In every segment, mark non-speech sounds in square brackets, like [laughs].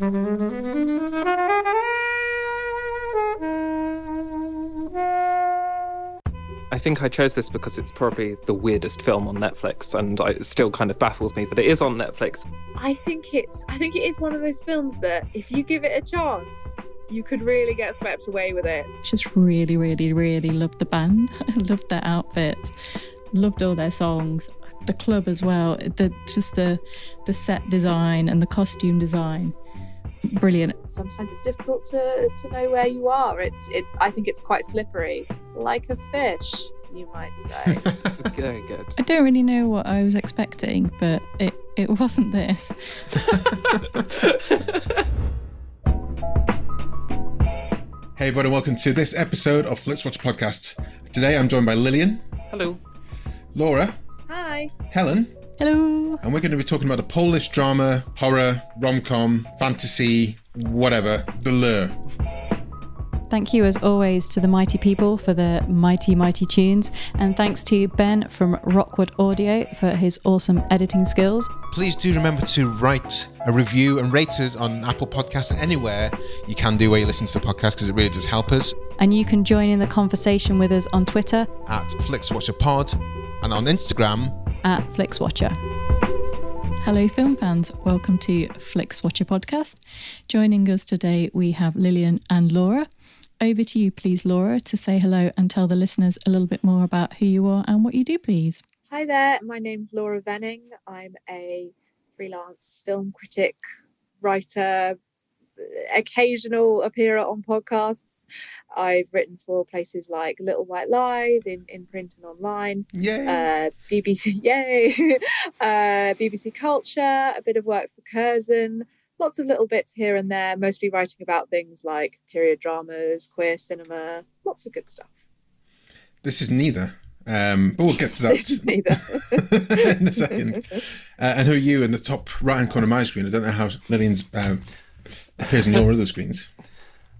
I think I chose this because it's probably the weirdest film on Netflix, and it still kind of baffles me that it is on Netflix. I think it's I think it is one of those films that if you give it a chance, you could really get swept away with it. Just really, really, really loved the band. [laughs] loved their outfits. Loved all their songs. The club as well. The just the the set design and the costume design. Brilliant. Sometimes it's difficult to, to know where you are. It's it's I think it's quite slippery, like a fish, you might say. [laughs] Very good. I don't really know what I was expecting, but it, it wasn't this. Hey everyone, welcome to this episode of Flix Watch Podcast. Today I'm joined by Lillian, Hello. Laura, Hi. Helen, Hello. and we're going to be talking about the Polish drama, horror, rom-com, fantasy, whatever, The Lure. Thank you, as always, to the mighty people for the mighty, mighty tunes. And thanks to Ben from Rockwood Audio for his awesome editing skills. Please do remember to write a review and rate us on Apple Podcasts and anywhere you can do where you listen to the podcast because it really does help us. And you can join in the conversation with us on Twitter At FlixWatcherPod and on Instagram. At FlixWatcher. Hello, film fans. Welcome to FlixWatcher podcast. Joining us today, we have Lillian and Laura. Over to you, please, Laura, to say hello and tell the listeners a little bit more about who you are and what you do, please. Hi there. My name's Laura Venning. I'm a freelance film critic, writer, occasional appearer on podcasts. I've written for places like Little White Lies in, in print and online. Yay! uh, BBC, [laughs] yay, uh, BBC Culture, a bit of work for Curzon, lots of little bits here and there, mostly writing about things like period dramas, queer cinema, lots of good stuff. this is neither, um, but we'll get to that [laughs] This is neither. [laughs] in a second. Uh, and who are you in the top right-hand corner of my screen? I don't know how Lillian's uh, on your other screens.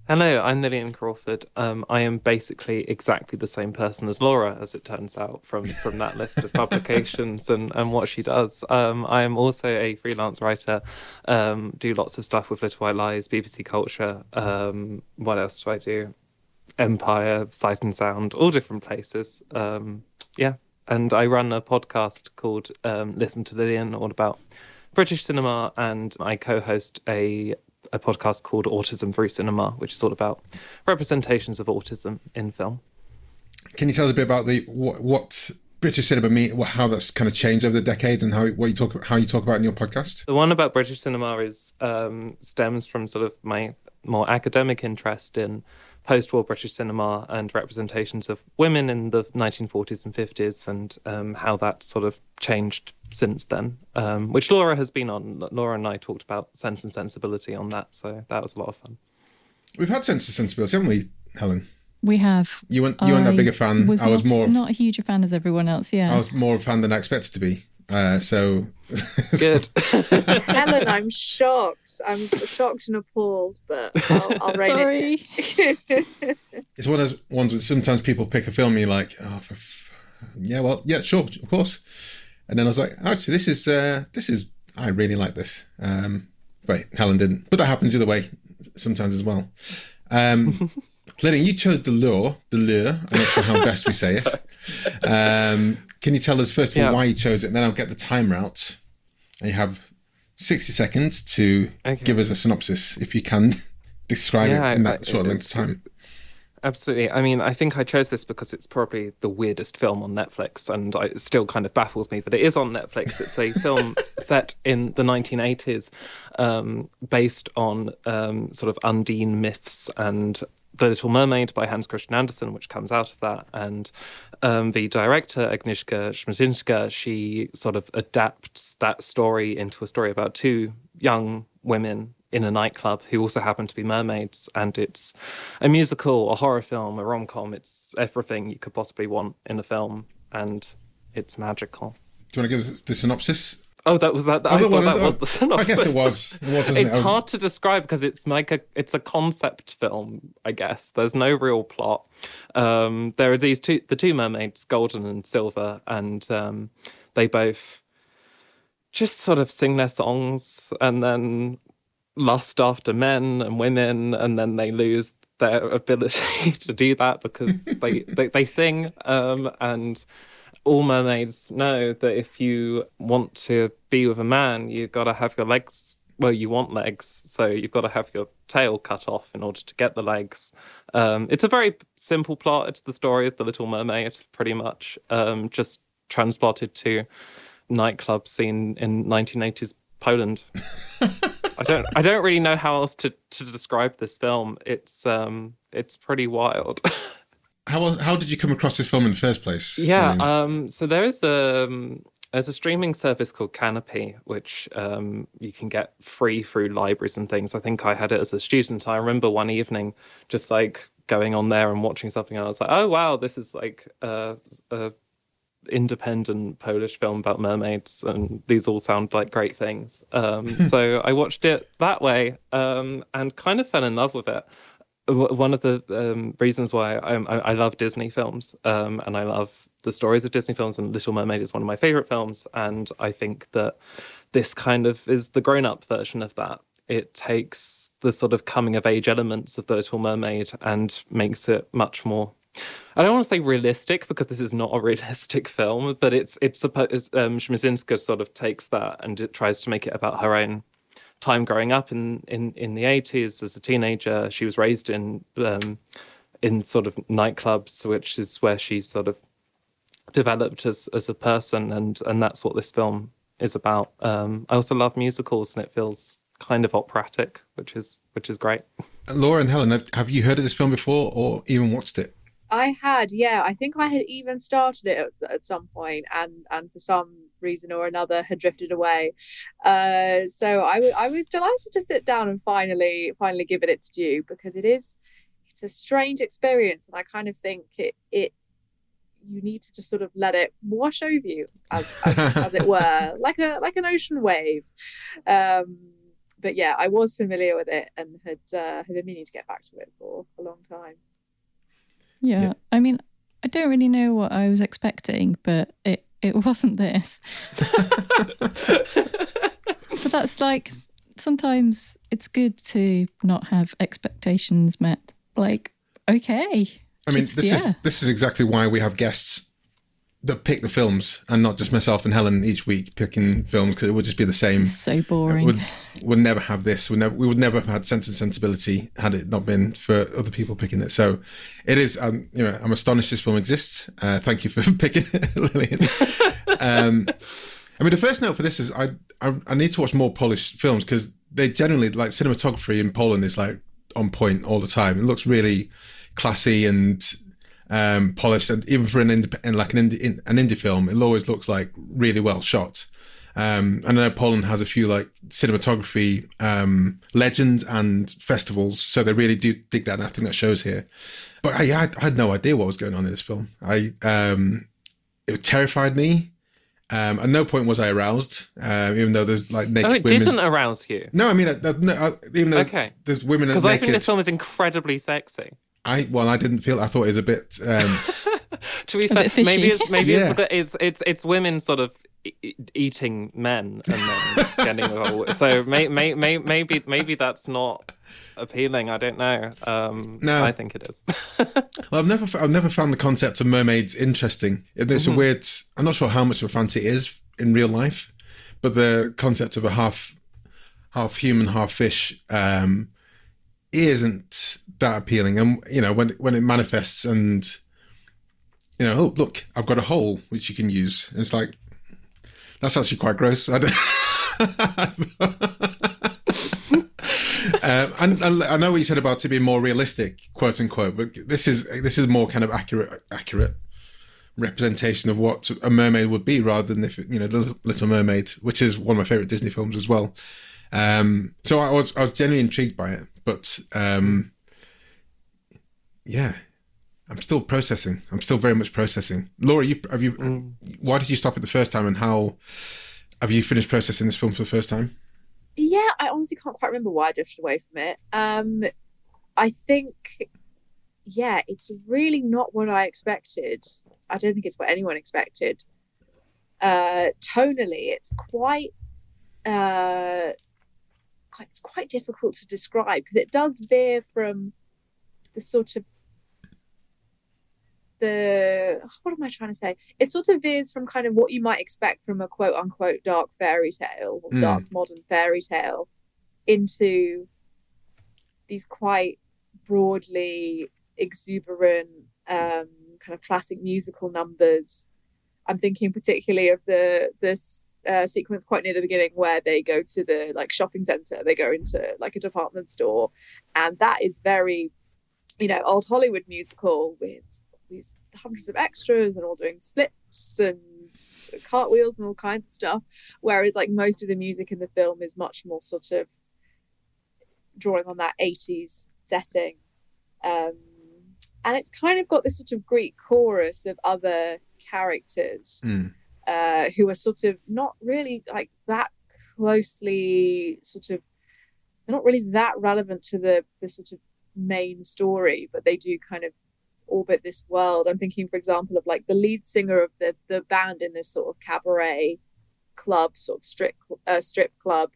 Hello, I'm Lillian Crawford. Um, I am basically exactly the same person as Laura, as it turns out from from that list of publications and, and what she does. Um, I am also a freelance writer. Um, do lots of stuff with Little White Lies, BBC Culture. Um, what else do I do? Empire, Sight and Sound, all different places. Um, yeah, and I run a podcast called um, Listen to Lillian, all about British cinema, and I co-host a a podcast called Autism Through Cinema, which is all about representations of autism in film. Can you tell us a bit about the what, what British cinema mean, how that's kind of changed over the decades, and how what you talk how you talk about in your podcast? The one about British cinema is um, stems from sort of my more academic interest in post-war British cinema and representations of women in the 1940s and 50s, and um, how that sort of changed since then. Um, which Laura has been on. Laura and I talked about Sense and Sensibility on that, so that was a lot of fun. We've had Sense and Sensibility, haven't we, Helen? We have. You weren't you weren't that I big a fan. Was I was not, more of- not a huge a fan as everyone else. Yeah. I was more of a fan than I expected to be. Uh, so [laughs] Good. [laughs] Helen, I'm shocked. I'm shocked and appalled, but I'll, I'll rein Sorry. it. [laughs] it's one of those ones that sometimes people pick a film and you're like, oh, for f- yeah, well, yeah, sure, of course. And then I was like, actually, this is uh, this is I really like this. Um, but Helen didn't. But that happens the other way sometimes as well. Um, [laughs] Lillian, you chose the lure, the lure. I'm not sure how [laughs] best we say it. Um, can you tell us first of all Yeah. why you chose it, and then I'll get the timer out. And you have 60 seconds to Okay. give us a synopsis, if you can [laughs] describe Yeah, it in I- that short it length of time. Absolutely. I mean, I think I chose this because it's probably the weirdest film on Netflix, and I, it still kind of baffles me that it is on Netflix. It's a film [laughs] set in the 1980s, um, based on um, sort of Undine myths and The Little Mermaid by Hans Christian Andersen, which comes out of that. And um, the director, Agnieszka Smoczyńska, she sort of adapts that story into a story about two young women in a nightclub who also happen to be mermaids. And it's a musical, a horror film, a rom com. It's everything you could possibly want in a film. And it's magical. Do you want to give us the synopsis? Oh, that was that. I Oh, that thought was- that was the synopsis. I guess it was. It [laughs] was, it's it? I hard to describe because it's like a it's a concept film. I guess there's no real plot. Um, there are these two, the two mermaids, Golden and Silver, and um, they both just sort of sing their songs and then lust after men and women, and then they lose their ability [laughs] to do that because [laughs] they, they, they sing. Um, and all mermaids know that if you want to be with a man, you've got to have your legs. Well, you want legs, so you've got to have your tail cut off in order to get the legs. Um, it's a very simple plot. It's the story of the Little Mermaid, pretty much, um, just transplanted to nightclub scene in 1980s Poland. [laughs] I don't I don't really know how else to, to describe this film. It's um it's pretty wild. [laughs] how how did you come across this film in the first place? Yeah, um so there is a um, there's a streaming service called Kanopy, which um, you can get free through libraries and things. I think I had it as a student. I remember one evening just like going on there and watching something, and I was like, "Oh wow, this is like a independent Polish film about mermaids, and these all sound like great things. Um, [laughs] so I watched it that way um, and kind of fell in love with it. One of the um, reasons why I, I, love Disney films um, and I love the stories of Disney films, and Little Mermaid is one of my favorite films. And I think that this kind of is the grown up version of that. It takes the sort of coming of age elements of The Little Mermaid and makes it much more I don't want to say realistic because this is not a [laughs] realistic film, but it's it's supposed um, sort of takes that and it tries to make it about her own time growing up in in in the eighties as a teenager. She was raised in um, in sort of nightclubs, which is where she sort of developed as as a person, and and that's what this film is about. Um, I also love musicals, and it feels kind of operatic, which is which is great. Laura and Helen, have you heard of this film before or even watched it? I had, yeah. I think I had even started it at, at some point, and and for some reason or another had drifted away. Uh, so I, w- I was delighted to sit down and finally finally give it its due because it is it's a strange experience, and I kind of think it it you need to just sort of let it wash over you as as, [laughs] as it were, like a like an ocean wave. Um, but yeah, I was familiar with it and had uh, had been meaning to get back to it for a long time. Yeah. yeah. I mean, I don't really know what I was expecting, but it, it wasn't this. but that's like sometimes it's good to not have expectations met. Like, okay. I mean, just, this yeah. is this is exactly why we have guests that pick the films and not just myself and Helen each week picking films because it would just be the same. So boring. Would would never have this. Would never, we would never have had Sense and Sensibility had it not been for other people picking it. So it is. Um, you know, I'm astonished this film exists. Uh, thank you for [laughs] picking it, [laughs] Lillian. um, I mean, the first note for this is I I, I need to watch more Polish films because they generally like cinematography in Poland is like on point all the time. It looks really classy and um, polished, and even for an indie, like an indie, an indie film, it always looks like really well shot. Um, I know Poland has a few like cinematography um, legends and festivals, so they really do dig that, and I think that shows here. But I, I, had no idea what was going on in this film. I um, it terrified me. Um, at no point was I aroused, uh, even though there's like naked. Oh, it women. didn't arouse you. No, I mean, no, even though okay. there's women because I think this film is incredibly sexy. I well, I didn't feel. I thought it was a bit. Um, [laughs] to be fair, maybe it's maybe yeah. it's, it's it's it's women sort of e- eating men and then getting away. So may, may, may, maybe maybe that's not appealing. I don't know. Um, no, I think it is. [laughs] well, I've never I've never found the concept of mermaids interesting. It's mm-hmm. a weird. I'm not sure how much of a fancy it is in real life, but the concept of a half half human, half fish um, isn't that appealing. And you know, when when it manifests and you know, oh look, I've got a hole which you can use. It's like that's actually quite gross. I [laughs] um, and, and, I know what you said about it being more realistic, quote unquote, but this is this is more kind of accurate accurate representation of what a mermaid would be, rather than if you know, the Little Mermaid, which is one of my favorite Disney films as well. Um, so I was I was genuinely intrigued by it, but um, yeah, I'm still processing. I'm still very much processing. Laura, you have you? Mm. Why did you stop it the first time, and how have you finished processing this film for the first time? Yeah, I honestly can't quite remember why I drifted away from it. Um, I think, yeah, it's really not what I expected. I don't think it's what anyone expected. Uh, tonally, it's quite uh, quite, it's quite difficult to describe because it does veer from the sort of the what am I trying to say? It sort of veers from kind of what you might expect from a quote unquote dark fairy tale or Mm. dark modern fairy tale into these quite broadly exuberant um, kind of classic musical numbers. I'm thinking particularly of the this uh, sequence quite near the beginning where they go to the like shopping center. They go into like a department store, and that is very, you know, old Hollywood musical with these hundreds of extras and all doing flips and cartwheels and all kinds of stuff. Whereas like most of the music in the film is much more sort of drawing on that 80s setting. Um, and it's kind of got this sort of Greek chorus of other characters Mm. uh, who are sort of not really like that closely sort of they're not really that relevant to the the sort of main story, but they do kind of orbit this world. I'm thinking, for example, of like the lead singer of the the band in this sort of cabaret club, sort of strip uh, strip club,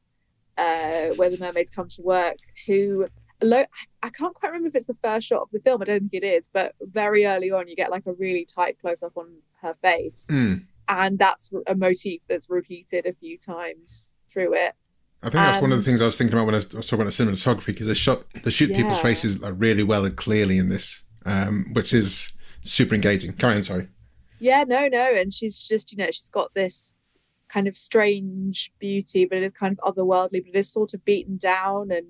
uh, where the mermaids come to work. Who, lo- I can't quite remember if it's the first shot of the film. I don't think it is, but very early on, you get like a really tight close up on her face, Mm. and that's a motif that's repeated a few times through it. I think that's one of the things I was thinking about when I was talking about cinematography because they shot they shoot people's faces like really well and clearly in this, um, which is super engaging. Carry on, sorry. Yeah, no, no. And she's just, you know, she's got this kind of strange beauty, but it is kind of otherworldly, but it is sort of beaten down and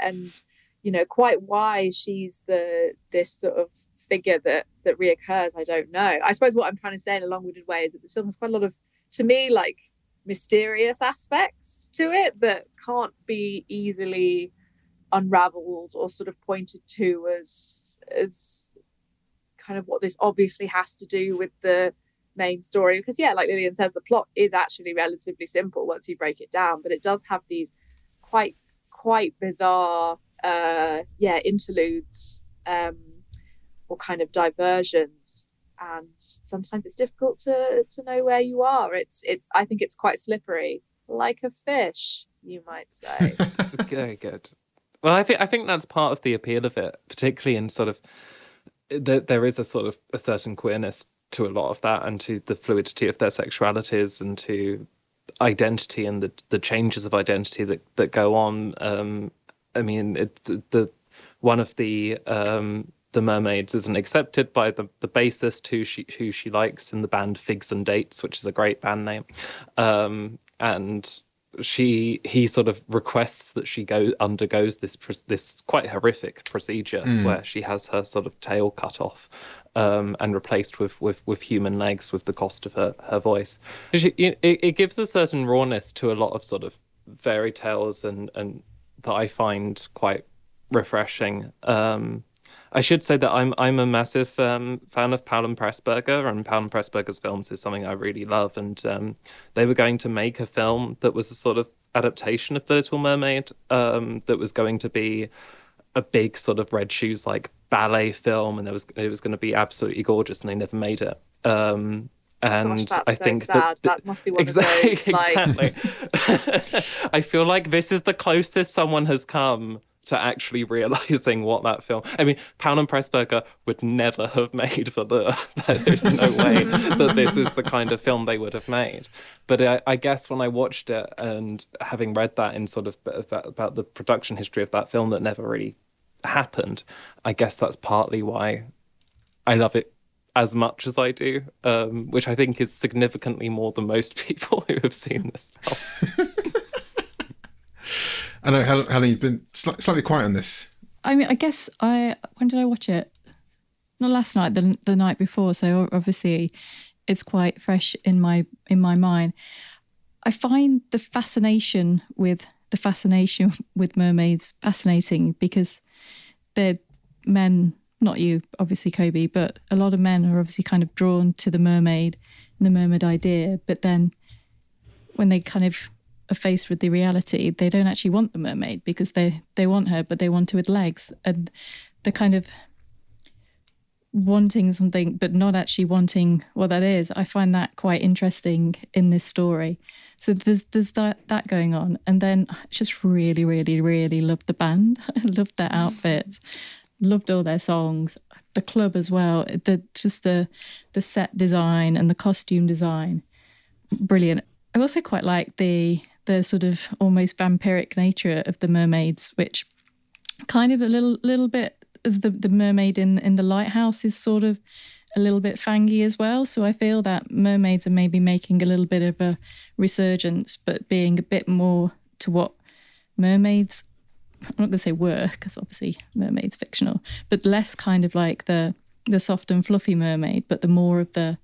and you know, quite why she's the this sort of figure that that reoccurs, I don't know. I suppose what I'm trying to say in a long-winded way is that the film has quite a lot of to me like mysterious aspects to it that can't be easily unraveled or sort of pointed to as as kind of what this obviously has to do with the main story. Because yeah like lillian says the plot is actually relatively simple once you break it down but it does have these quite quite bizarre uh yeah interludes um or kind of diversions. And sometimes it's difficult to to know where you are. It's it's i think it's quite slippery like a fish you might say. [laughs] Very good. Well, I think I think that's part of the appeal of it, particularly in sort of there, there is a sort of a certain queerness to a lot of that, and to the fluidity of their sexualities, and to identity and the the changes of identity that that go on. Um, I mean, it's the one of the um, the mermaids isn't accepted by the the bassist who she who she likes in the band Figs and Dates, which is a great band name, um, and she he sort of requests that she go undergoes this this quite horrific procedure where she has her sort of tail cut off um, and replaced with, with with human legs with the cost of her her voice. She, it, it gives a certain rawness to a lot of sort of fairy tales and and that I find quite refreshing. Um, I should say that I'm I'm a massive um, fan of Powell and Pressburger, and Powell and Pressburger's films is something I really love. And um, they were going to make a film that was a sort of adaptation of The Little Mermaid, um, that was going to be a big sort of red shoes like ballet film, and there was it was going to be absolutely gorgeous, and they never made it. Um, and gosh that's I so think sad that, that must be one exactly, of those like exactly. [laughs] I feel like this is the closest someone has come to actually realizing what that film. I mean, Powell and Pressburger would never have made for the. [laughs] There's no way that this is the kind of film they would have made. But I, I guess when I watched it and having read that in sort of about, about the production history of that film that never really happened, I guess that's partly why I love it as much as I do, um, which I think is significantly more than most [laughs] people who have seen this film. [laughs] I know, Helen, you've been sli- slightly quiet on this. I mean, I guess I when did I watch it? Not last night, the the night before. So obviously, it's quite fresh in my in my mind. I find the fascination with the fascination with mermaids fascinating because they're men. Not you, obviously, Kobe, but a lot of men are obviously kind of drawn to the mermaid and the mermaid idea. But then, when they kind of are faced with the reality, they don't actually want the mermaid because they they want her, but they want her with legs. And the kind of wanting something but not actually wanting what that is. I find that quite interesting in this story. So there's there's that that going on, and then I just really, really, really loved the band. [laughs] I loved their outfits, loved all their songs, the club as well. The just the the set design and the costume design, brilliant. I also quite like the the sort of almost vampiric nature of the mermaids, which kind of a little little bit of the, the mermaid in in the lighthouse is sort of a little bit fangy as well. So I feel that mermaids are maybe making a little bit of a resurgence, but being a bit more to what mermaids I'm not going to say were because obviously mermaids fictional, but less kind of like the the soft and fluffy mermaid, but the more of the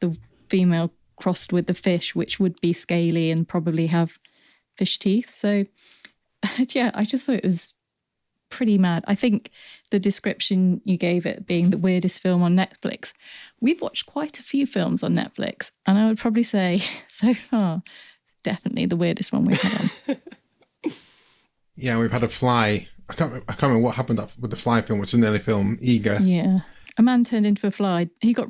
the female crossed with the fish, which would be scaly and probably have fish teeth. So [laughs] yeah, I just thought it was pretty mad. I think the description you gave it being the weirdest film on Netflix. We've watched quite a few films on Netflix, and I would probably say [laughs] so far, definitely the weirdest one we've had on. [laughs] yeah, we've had a fly. I can't. I can't remember what happened with the fly film, which is an early film. Eega. Yeah, a man turned into a fly. He got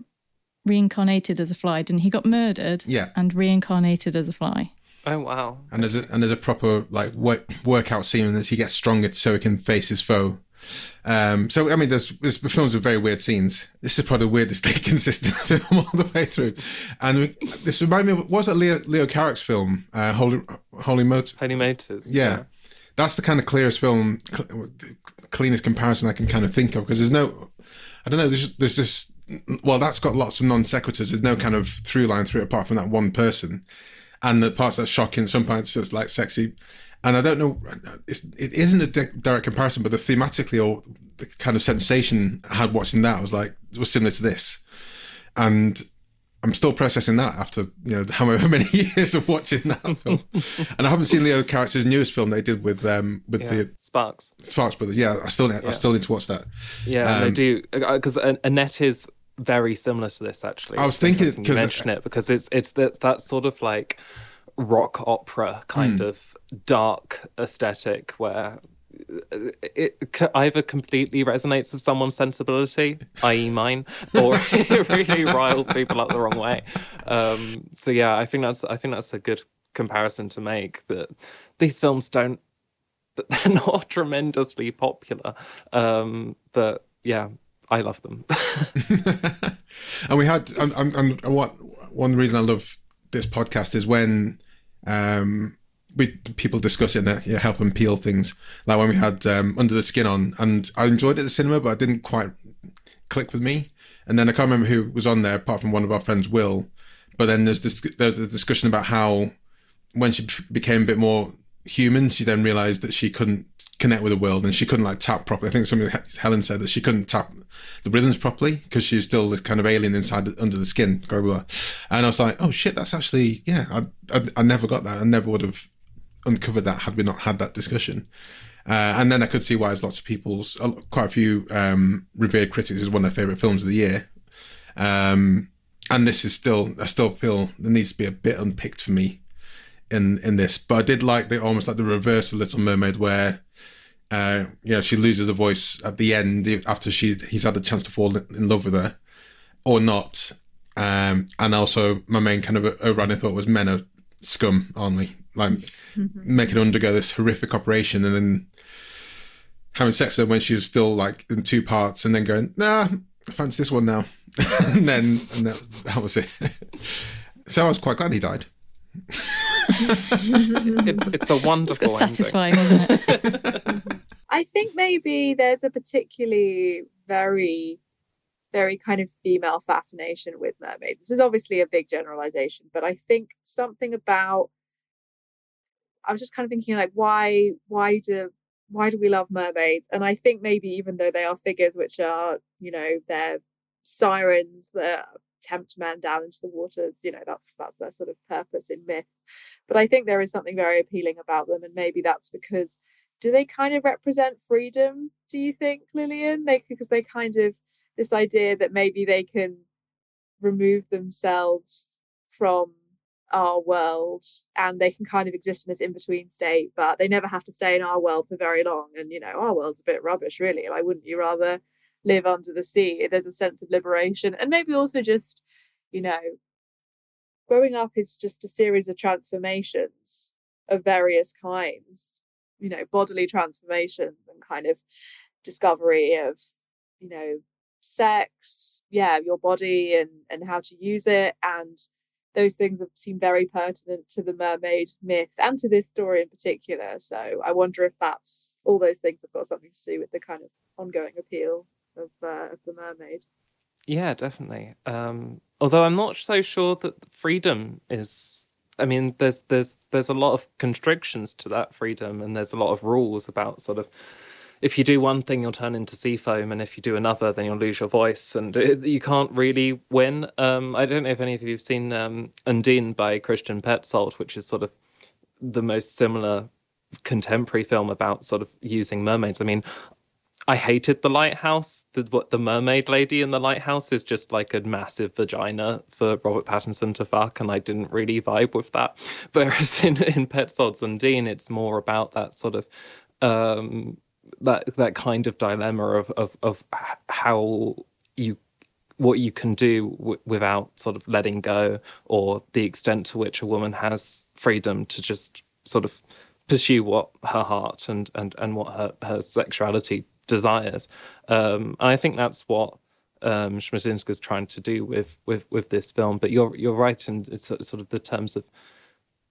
reincarnated as a fly, didn't he? he got murdered. Yeah. and reincarnated as a fly. Oh wow! And there's a and there's a proper like work, workout scene as he gets stronger so he can face his foe. Um, so I mean, there's, there's the films with very weird scenes. This is probably the weirdest [laughs] consistent [laughs] film all the way through. And we, this reminded me of was it Leo Leo Carax's film, uh, Holy Holy Motors? Holy Motors. Yeah. yeah. That's the kind of clearest film, cl- cleanest comparison I can kind of think of because there's no, I don't know, there's, there's just, well, that's got lots of non sequiturs. There's no kind of through line through it apart from that one person and the parts that's shocking, some parts just like sexy. And I don't know, it's, it isn't a direct comparison, but the thematically or the kind of sensation I had watching that was like was similar to this, and I'm still processing that after you know [laughs] however many years of watching that [laughs] film. and I haven't seen the Leo Carax's newest film they did with um with yeah. the Sparks Sparks brothers. Yeah, I still yeah. I still need to watch that. Yeah, um, they do because Annette is very similar to this actually. I was thinking you mention it because it's it's that that sort of like rock opera kind mm. of dark aesthetic where it either completely resonates with someone's sensibility, i.e., mine, or [laughs] it really riles people up the wrong way. Um, so yeah, I think that's I think that's a good comparison to make. That these films don't, they're [laughs] not tremendously popular, um, but yeah, I love them. [laughs] and we had, and, and, and, what one reason I love this podcast is when um, we people discussing it, yeah, help them peel things. Like when we had um, Under the Skin on, and I enjoyed it at the cinema, but I didn't quite click with me. And then I can't remember who was on there, apart from one of our friends, Will. But then there's this, there's a discussion about how when she became a bit more human, she then realized that she couldn't connect with the world and she couldn't like tap properly. I think something Helen said that she couldn't tap the rhythms properly because she was still this kind of alien inside under the skin. Blah, blah, blah. And I was like, oh shit, that's actually yeah. I, I, I never got that. I never would have uncovered that had we not had that discussion. Uh, and then I could see why there's lots of people's quite a few um, revered critics is one of their favorite films of the year. Um, and this is still I still feel there needs to be a bit unpicked for me in in this. But I did like the almost like the reverse of Little Mermaid where uh, she loses her voice at the end after she he's had a chance to fall in love with her, or not. Um, and also, my main kind of run, I thought was men are scum, only Like mm-hmm. making her undergo this horrific operation and then having sex with her when she was still like in two parts, and then going, nah, I fancy this one now, [laughs] and then and that, that was it. [laughs] so I was quite glad he died. [laughs] it's it's a wonderful. It's satisfying, isn't it? I think maybe there's a particularly very, very kind of female fascination with mermaids. This is obviously a big generalization, but I think something about. I was just kind of thinking like, why, why do, why do we love mermaids? And I think maybe even though they are figures which are, you know, they're sirens that tempt men down into the waters you know that's that's their sort of purpose in myth but i think there is something very appealing about them and maybe that's because do they kind of represent freedom do you think lillian they because they kind of this idea that maybe they can remove themselves from our world and they can kind of exist in this in-between state but they never have to stay in our world for very long and you know our world's a bit rubbish really like wouldn't you rather live under the sea. There's a sense of liberation, and maybe also just, you know, growing up is just a series of transformations of various kinds. You know, bodily transformations and kind of discovery of, you know, sex, yeah, your body and and how to use it, and those things have seemed very pertinent to the mermaid myth and to this story in particular. So I wonder if that's all those things have got something to do with the kind of ongoing appeal of uh, of the mermaid. Yeah, definitely. Um, although I'm not so sure that freedom is. I mean, there's there's there's a lot of constrictions to that freedom, and there's a lot of rules about sort of if you do one thing, you'll turn into sea foam, and if you do another, then you'll lose your voice, and it, you can't really win. Um, I don't know if any of you have seen um, Undine by Christian Petzold, which is sort of the most similar contemporary film about sort of using mermaids. I mean, I hated the lighthouse. The what the mermaid lady in the lighthouse is just like a massive vagina for Robert Pattinson to fuck, and I didn't really vibe with that. [laughs] Whereas in in Petzold's Undine, it's more about that sort of um, that that kind of dilemma of of of how you what you can do w- without sort of letting go or the extent to which a woman has freedom to just sort of pursue what her heart and and and what her her sexuality desires. Um and i think that's what um is trying to do with with with this film. But you're you're right in sort of the terms of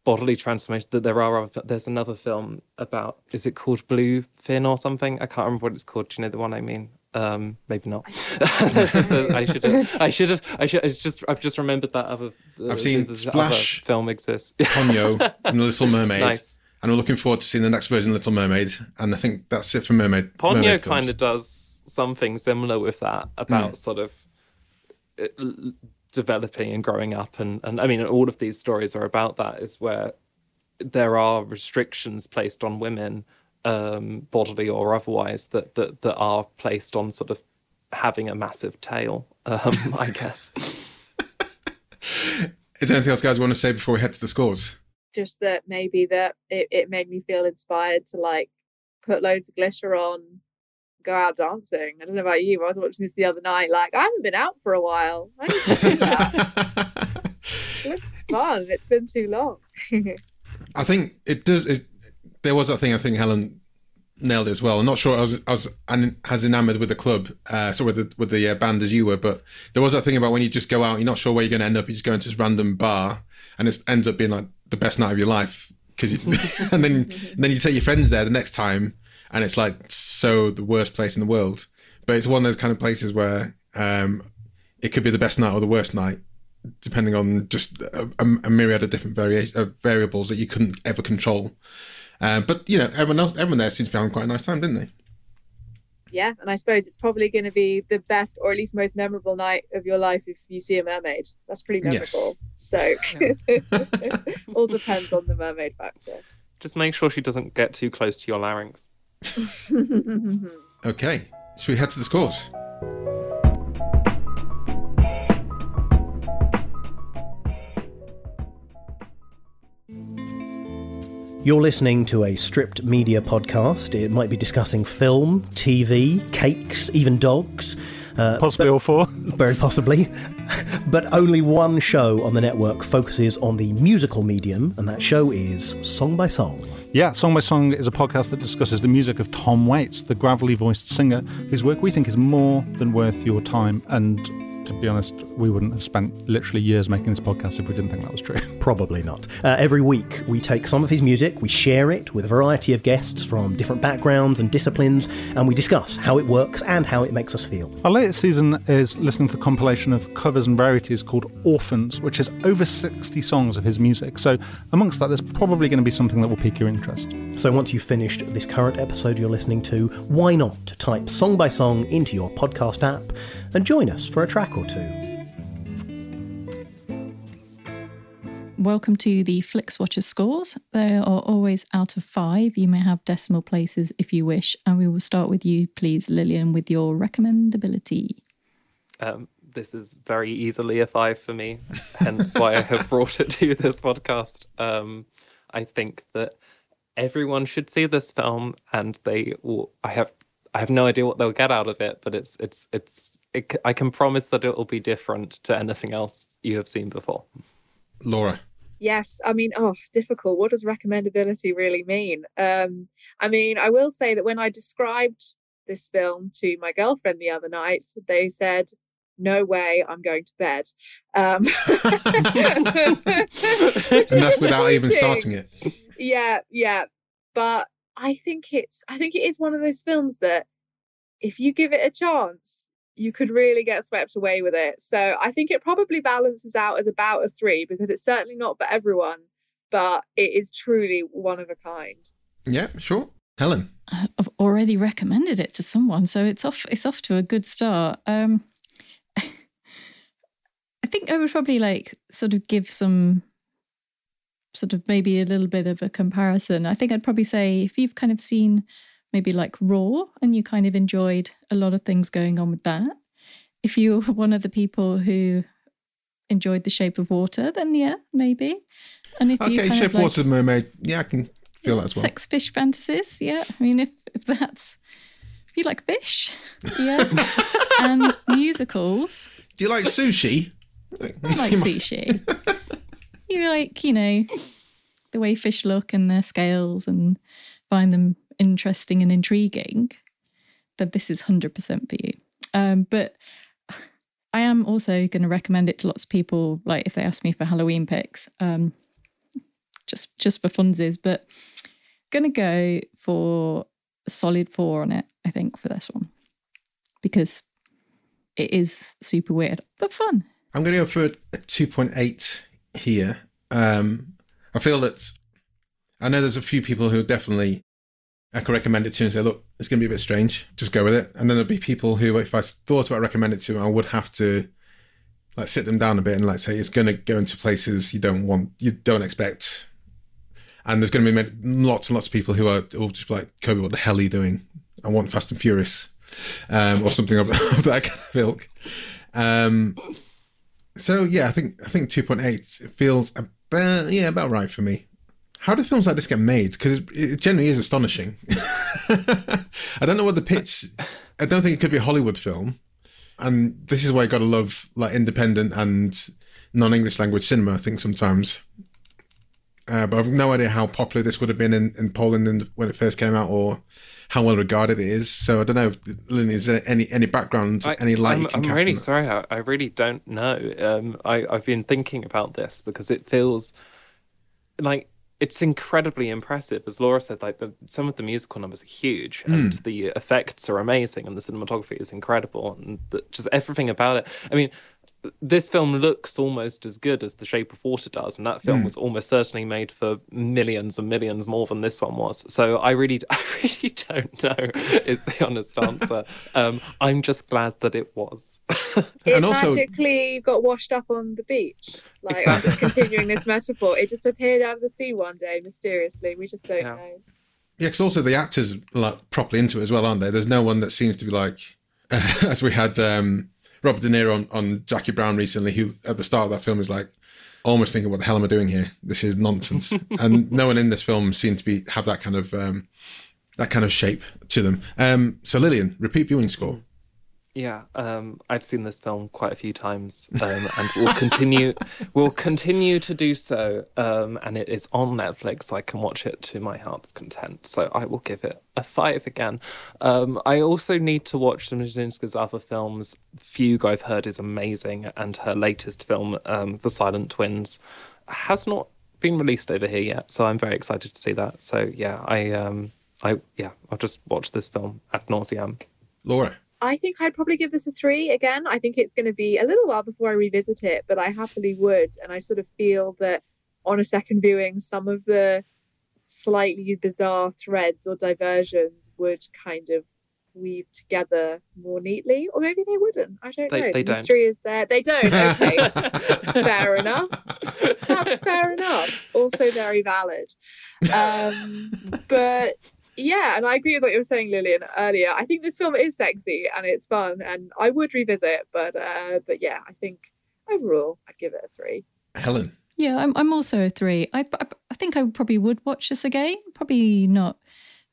bodily transformation that there are there's another film about is it called blue fin or something? I can't remember what it's called. Do you know the one i mean? Um maybe not. I [laughs] should have. I should have i should it's just i've just remembered that other uh, i've seen splash film exists. Ponyo [laughs] and the little mermaid. Nice. And we're looking forward to seeing the next version of little mermaid. And i think that's it for mermaid ponyo kind of does something similar with that about mm. sort of uh, developing and growing up. And and I mean all of these stories are about that is where there are restrictions placed on women um, bodily or otherwise that that that are placed on sort of having a massive tail um, [laughs] I guess. [laughs] Is there anything else guys want to say before we head to the scores? Just that maybe that it, it made me feel inspired to like put loads of glitter on go out dancing. I don't know about you, but I was watching this the other night. Like, I haven't been out for a while. I need to do that. [laughs] it looks fun. It's been too long. [laughs] I think it does. It, there was that thing I think Helen nailed it as well. I'm not sure I was, I was as enamored with the club, uh, so with the with the uh, band as you were, but there was that thing about when you just go out, you're not sure where you're going to end up. You just go into this random bar, and it ends up being like the best night of your life because, [laughs] and then and then you take your friends there the next time, and it's like so the worst place in the world. But it's one of those kind of places where um, it could be the best night or the worst night, depending on just a, a myriad of different variation of variables that you couldn't ever control. Uh, but you know, everyone else, everyone there seems to be having quite a nice time, didn't they? Yeah, and I suppose it's probably going to be the best or at least most memorable night of your life if you see a mermaid. That's pretty memorable. Yes. So, [laughs] all depends on the mermaid factor. Just make sure she doesn't get too close to your larynx. [laughs] okay, so we head to the scores. You're listening to a stripped media podcast. It might be discussing film, TV, cakes, even dogs. Uh, possibly all four. Very possibly. but only one show on the network focuses on the musical medium, and that show is Song by Song. Yeah, Song by Song is a podcast that discusses the music of Tom Waits, the gravelly voiced singer whose work we think is more than worth your time and to be honest, we wouldn't have spent literally years making this podcast if we didn't think that was true. [laughs] Probably not. Uh, every week, we take some of his music, we share it with a variety of guests from different backgrounds and disciplines, and we discuss how it works and how it makes us feel. Our latest season is listening to the compilation of covers and rarities called Orphans, which has over 60 songs of his music. So, amongst that, there's probably going to be something that will pique your interest. So, once you've finished this current episode you're listening to, why not type song by song into your podcast app and join us for a track or two. Welcome to the FlixWatcher scores. They are always out of five. You may have decimal places if you wish. And we will start with you, please, Lillian, with your recommendability. Um, this is very easily a five for me, hence why I have brought it to this podcast. Um, I think that everyone should see this film, and they will. I have I have no idea what they'll get out of it, but it's it's it's it, I can promise that it will be different to anything else you have seen before. Laura. Yes, I mean, oh, difficult. What does recommendability really mean? Um, I mean, I will say that when I described this film to my girlfriend the other night, they said, "No way, I'm going to bed." Um, [laughs] and that's without even starting it. Yeah, yeah, but I think it's I think it is one of those films that if you give it a chance, you could really get swept away with it. So I think it probably balances out as about a three because it's certainly not for everyone, but it is truly one of a kind. Yeah, sure. Helen. I've already recommended it to someone, so it's off it's off to a good start. Um [laughs] I think I would probably like sort of give some sort of maybe a little bit of a comparison. I think I'd probably say if you've kind of seen maybe like Raw and you kind of enjoyed a lot of things going on with that, if you're one of the people who enjoyed The Shape of Water, then yeah, maybe. And if okay, you Shape of like, Water, Mermaid, yeah, I can feel that as well. Sex fish fantasies, yeah. I mean, if if that's if you like fish, yeah, [laughs] and musicals. Do you like sushi? I like sushi you like, you know, the way fish look and their scales and find them interesting and intriguing, then this is 100% for you. Um, but I am also going to recommend it to lots of people, like if they ask me for Halloween picks, um, just just for funsies. But going to go for solid four on it, I think, for this one because it is super weird but fun. I'm going to go for a 2.8 here. Um, I feel that I know there's a few people who are definitely I could recommend it to and say, look, it's going to be a bit strange. Just go with it. And then there'll be people who, if I thought about recommending it to, I would have to like sit them down a bit and like say it's going to go into places you don't want, you don't expect. And there's going to be lots and lots of people who are will just like, Kobe, what the hell are you doing? I want Fast and Furious, um, or something of, of [laughs] that kind of ilk. Um, so yeah, I think I think two point eight feels about yeah about right for me. How do films like this get made? Because it generally is astonishing. [laughs] I don't know what the pitch. I don't think it could be a Hollywood film, and this is why I got to love like independent and non-English language cinema. I think sometimes, uh, but I've no idea how popular this would have been in, in Poland when it first came out, or how well regarded it is. So I don't know, Lynn, is there any any background, I, any light? I'm, I'm really sorry, I, I, really don't know. Um, I, I've been thinking about this because it feels like it's incredibly impressive. As Laura said, like the, some of the musical numbers are huge, mm. and the effects are amazing, and the cinematography is incredible, and the, just everything about it. I mean, this film looks almost as good as The Shape of Water does, and that film mm. was almost certainly made for millions and millions more than this one was. So I really, [laughs] I really don't know. Is the honest answer. [laughs] Um, I'm just glad that it was. it and also, magically got washed up on the beach. Like exactly. I'm just continuing this [laughs] metaphor. It just appeared out of the sea one day mysteriously. We just don't yeah. know. Yeah, because also the actors like properly into it as well, aren't they? There's no one that seems to be like, uh, as we had. Um, Robert De Niro on, on Jackie Brown recently, who at the start of that film is like almost thinking, "What the hell am I doing here? This is nonsense." [laughs] and no one in this film seemed to be have that kind of um, that kind of shape to them. Um, so Lillian, repeat viewing score. Yeah, um, I've seen this film quite a few times, um, and will continue. will continue to do so. Um, and it is on Netflix. I can watch it to my heart's content. So I will give it a five again. Um, I also need to watch Smoczyńska's other films. Fugue, I've heard, is amazing, and her latest film, um, The Silent Twins, has not been released over here yet. So I'm very excited to see that. So yeah, I, um, I yeah, I'll just watch this film ad nauseam. Laura. I think I'd probably give this a three again. I think it's going to be a little while before I revisit it, but I happily would. And I sort of feel that on a second viewing, some of the slightly bizarre threads or diversions would kind of weave together more neatly, or maybe they wouldn't. I don't they, know. They the mystery is there. They don't. Okay, [laughs] fair enough. That's fair enough. Also very valid. Um, but yeah, and I agree with what you were saying, Lillian, earlier. I think this film is sexy and it's fun, and I would revisit. But uh, but yeah, I think overall I'd give it a three. Helen. Yeah, I'm I'm also a three. I I, I think I probably would watch this again. Probably not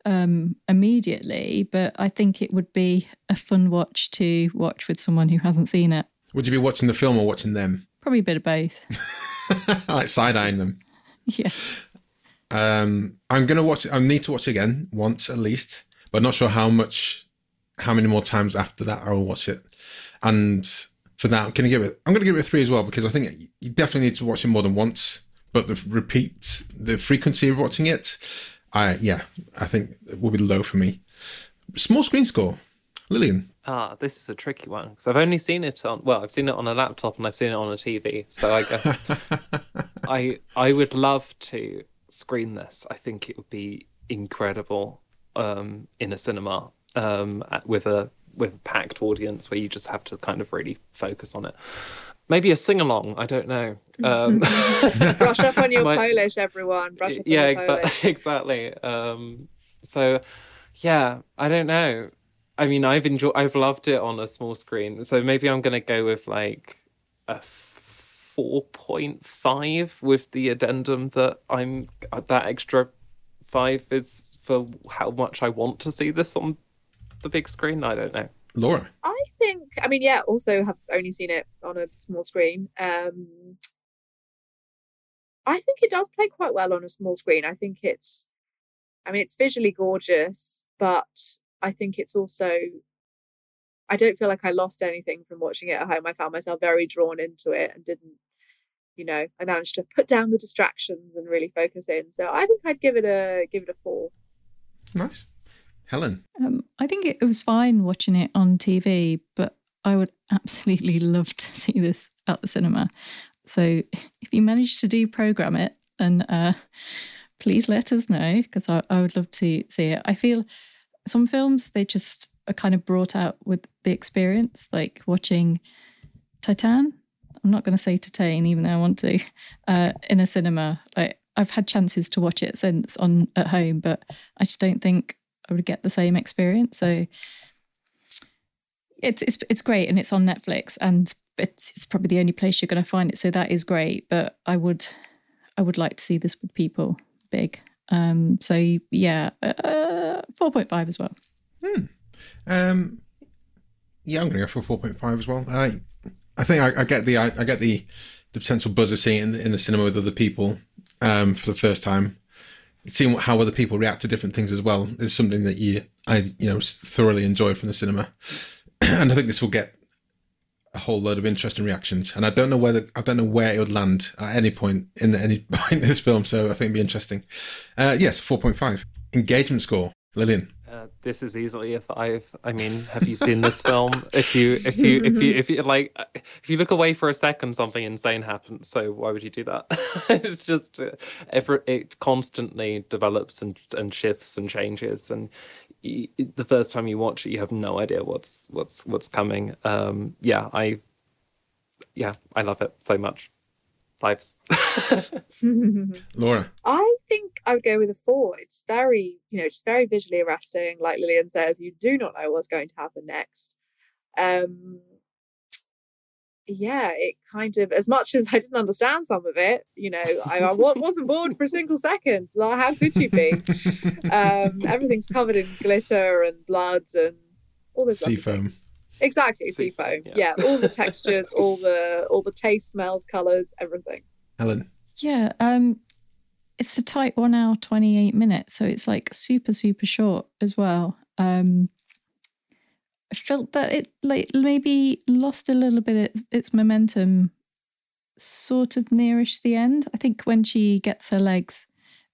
um, immediately, but I think it would be a fun watch to watch with someone who hasn't seen it. Would you be watching the film or watching them? Probably a bit of both. [laughs] like side eyeing them. [laughs] yeah. Um, I'm gonna watch. I need to watch it again once at least, but not sure how much, how many more times after that I will watch it. And for that, I'm gonna give it. I'm gonna give it a three as well because I think you definitely need to watch it more than once. But the repeat, the frequency of watching it, I yeah, I think it will be low for me. Small screen score, Lillian. Ah, this is a tricky one because I've only seen it on. Well, I've seen it on a laptop and I've seen it on a TV. So I guess [laughs] I I would love to screen this. I think it would be incredible um, in a cinema um, with a with a packed audience where you just have to kind of really focus on it. Maybe a sing along. I don't know. Um, [laughs] Brush up on your [laughs] My- Polish, everyone. Brush up yeah, Polish. exactly. [laughs] Exactly. Um, so, yeah, I don't know. I mean, I've enjoyed, I've loved it on a small screen. So maybe I'm gonna go with like a four point five with the addendum that I'm that extra five is for how much I want to see this on the big screen. I don't know. Laura. I think, I mean, yeah, also have only seen it on a small screen. Um, I think it does play quite well on a small screen. I think it's, I mean, it's visually gorgeous, but I think it's also, I don't feel like I lost anything from watching it at home. I found myself very drawn into it and didn't, you know, I managed to put down the distractions and really focus in. So I think I'd give it a give it a four. Nice. Helen. Um, I think it was fine watching it on TV, but I would [laughs] absolutely love to [laughs] see this at the cinema. So if you manage to do program it, then uh, please let us know because I, I would love to see it. I feel some films they just are kind of brought out with the experience, like watching Titan. I'm not going to say Titan, even though I want to, uh, in a cinema. Like I've had chances to watch it since on at home, but I just don't think I would get the same experience. So it's it's it's great and it's on Netflix and it's it's probably the only place you're going to find it. So that is great. But I would I would like to see this with people big. Um, so yeah, uh, four point five as well. Um, yeah, I'm going to go for four point five as well. I, I think I, I get the I, I get the the potential buzz of seeing in, in the cinema with other people um, for the first time. Seeing how other people react to different things as well is something that you I you know thoroughly enjoy from the cinema, [clears throat] and I think this will get a whole load of interesting reactions. And I don't know whether I don't know where it would land at any point in any [laughs] point in this film. So I think it'd be interesting. Uh, yes, four point five engagement score, Lillian. Uh, this is easily a five. I mean, have you seen this film? If you, if you, if you, if you like, if you look away for a second, something insane happens. So why would you do that? [laughs] it's just uh, every it constantly develops and and shifts and changes. And y the first time you watch it, you have no idea what's what's what's coming. Um, yeah, I, yeah, I love it so much. Fives. [laughs] Laura. I think I would go with a four. It's very, you know, just very visually arresting. Like Lillian says, you do not know what's going to happen next. Um, yeah, it kind of, as much as I didn't understand some of it, you know, I, I wasn't bored for a single second. Like, how could you be? [laughs] Um, everything's covered in glitter and blood and all those lovely Seafoam. things. Exactly, Sea- seafoam. yeah. Yeah. all the [laughs] textures, all the all the taste, smells, colors, everything. Helen. Yeah, um, it's a tight one hour twenty eight minutes, so it's like super super short as well. Um, I felt that it like maybe lost a little bit its, its momentum, sort of nearish the end. I think when she gets her legs,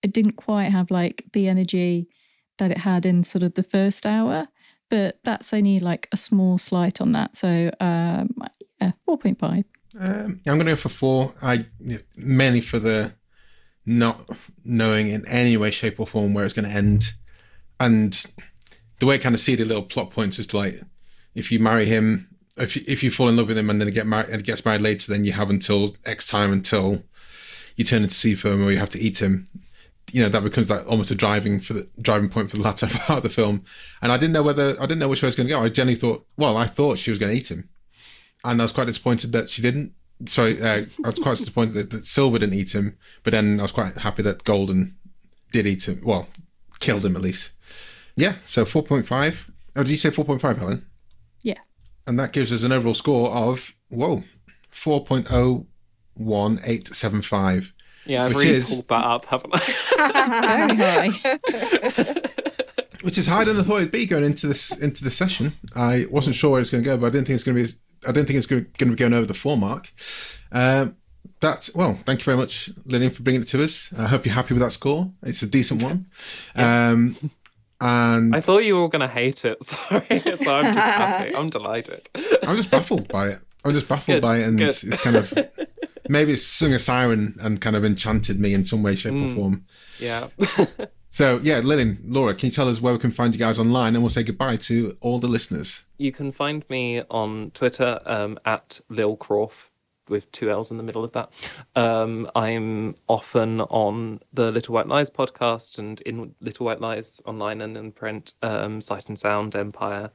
it didn't quite have like the energy that it had in sort of the first hour. But that's only like a small slight on that. So um, yeah, four point five. Um, I'm going to go for four. I mainly for the not knowing in any way, shape, or form where it's going to end, and the way I kind of see the little plot points is to like, if you marry him, if you, if you fall in love with him and then get married and gets married later, then you have until X time until you turn into sea foam or you have to eat him. You know that becomes like almost a driving for the driving point for the latter [laughs] part of the film. And I didn't know whether I didn't know which way it was going to go. I generally thought, well, I thought she was going to eat him, and I was quite disappointed that she didn't. Sorry, uh, I was quite [laughs] disappointed that, that Silver didn't eat him, but then I was quite happy that Golden did eat him. Well, killed him at least. Yeah, so 4.5. Oh, did you say 4.5, Helen? Yeah. And that gives us an overall score of, whoa, 4.01875. Yeah, I've Which really is- pulled that up, haven't I? Very high. [laughs] which is higher than I thought it'd be going into this into the session. I wasn't sure where it's going to go, but I didn't think it's going to be. I don't think it's going to be going over the four mark. Um, that's well. Thank you very much, Lillian, for bringing it to us. I hope you're happy with that score. It's a decent one. Um, and I thought you were all going to hate it. [laughs] Sorry. so I'm just happy. I'm delighted. I'm just baffled by it. I'm just baffled Good, by it, and good. it's kind of [laughs] maybe it's sung a siren and kind of enchanted me in some way, shape, Mm. or form. Yeah. [laughs] So yeah, Lillian, Laura, can you tell us where we can find you guys online, and we'll say goodbye to all the listeners. You can find me on Twitter um, at Lil Croft with two L's in the middle of that. Um, I'm often on the Little White Lies podcast and in Little White Lies online and in print, um, Sight and Sound, Empire,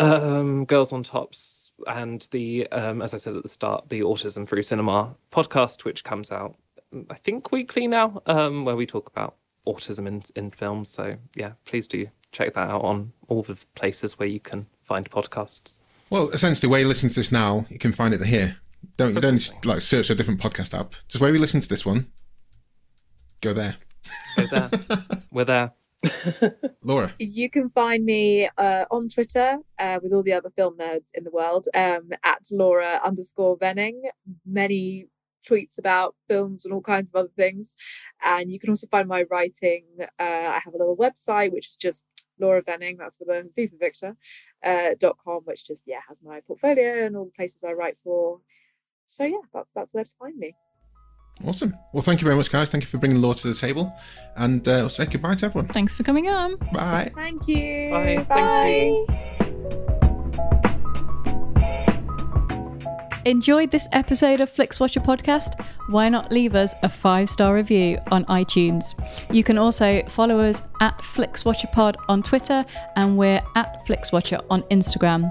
um, Girls on Tops, and the, um, as I said at the start, the Autism Through Cinema podcast, which comes out, I think, weekly now, um, where we talk about autism in, in films. So, yeah, please do check that out on all the places where you can find podcasts. Well, essentially, where you listen to this now, you can find it here. Don't you don't like search a different podcast app. Just where we listen to this one, go there. [laughs] We're there. We're there. [laughs] Laura, You can find me uh, on Twitter uh, with all the other film nerds in the world um, at Laura underscore Venning. Many tweets about films and all kinds of other things. And you can also find my writing. Uh, I have a little website which is just Laura Venning, that's for the for Victor, uh, dot com, which just yeah has my portfolio and all the places I write for. So yeah, that's that's where to find me. Awesome. Well, thank you very much, guys. Thank you for bringing Law to the table, and uh, we'll say goodbye to everyone. Thanks for coming on. Bye. Thank you. Bye. Thank you. Enjoyed this episode of Flixwatcher podcast? Why not leave us a five star review on iTunes? You can also follow us at FlixWatcherPod on Twitter and we're at FlixWatcher on Instagram.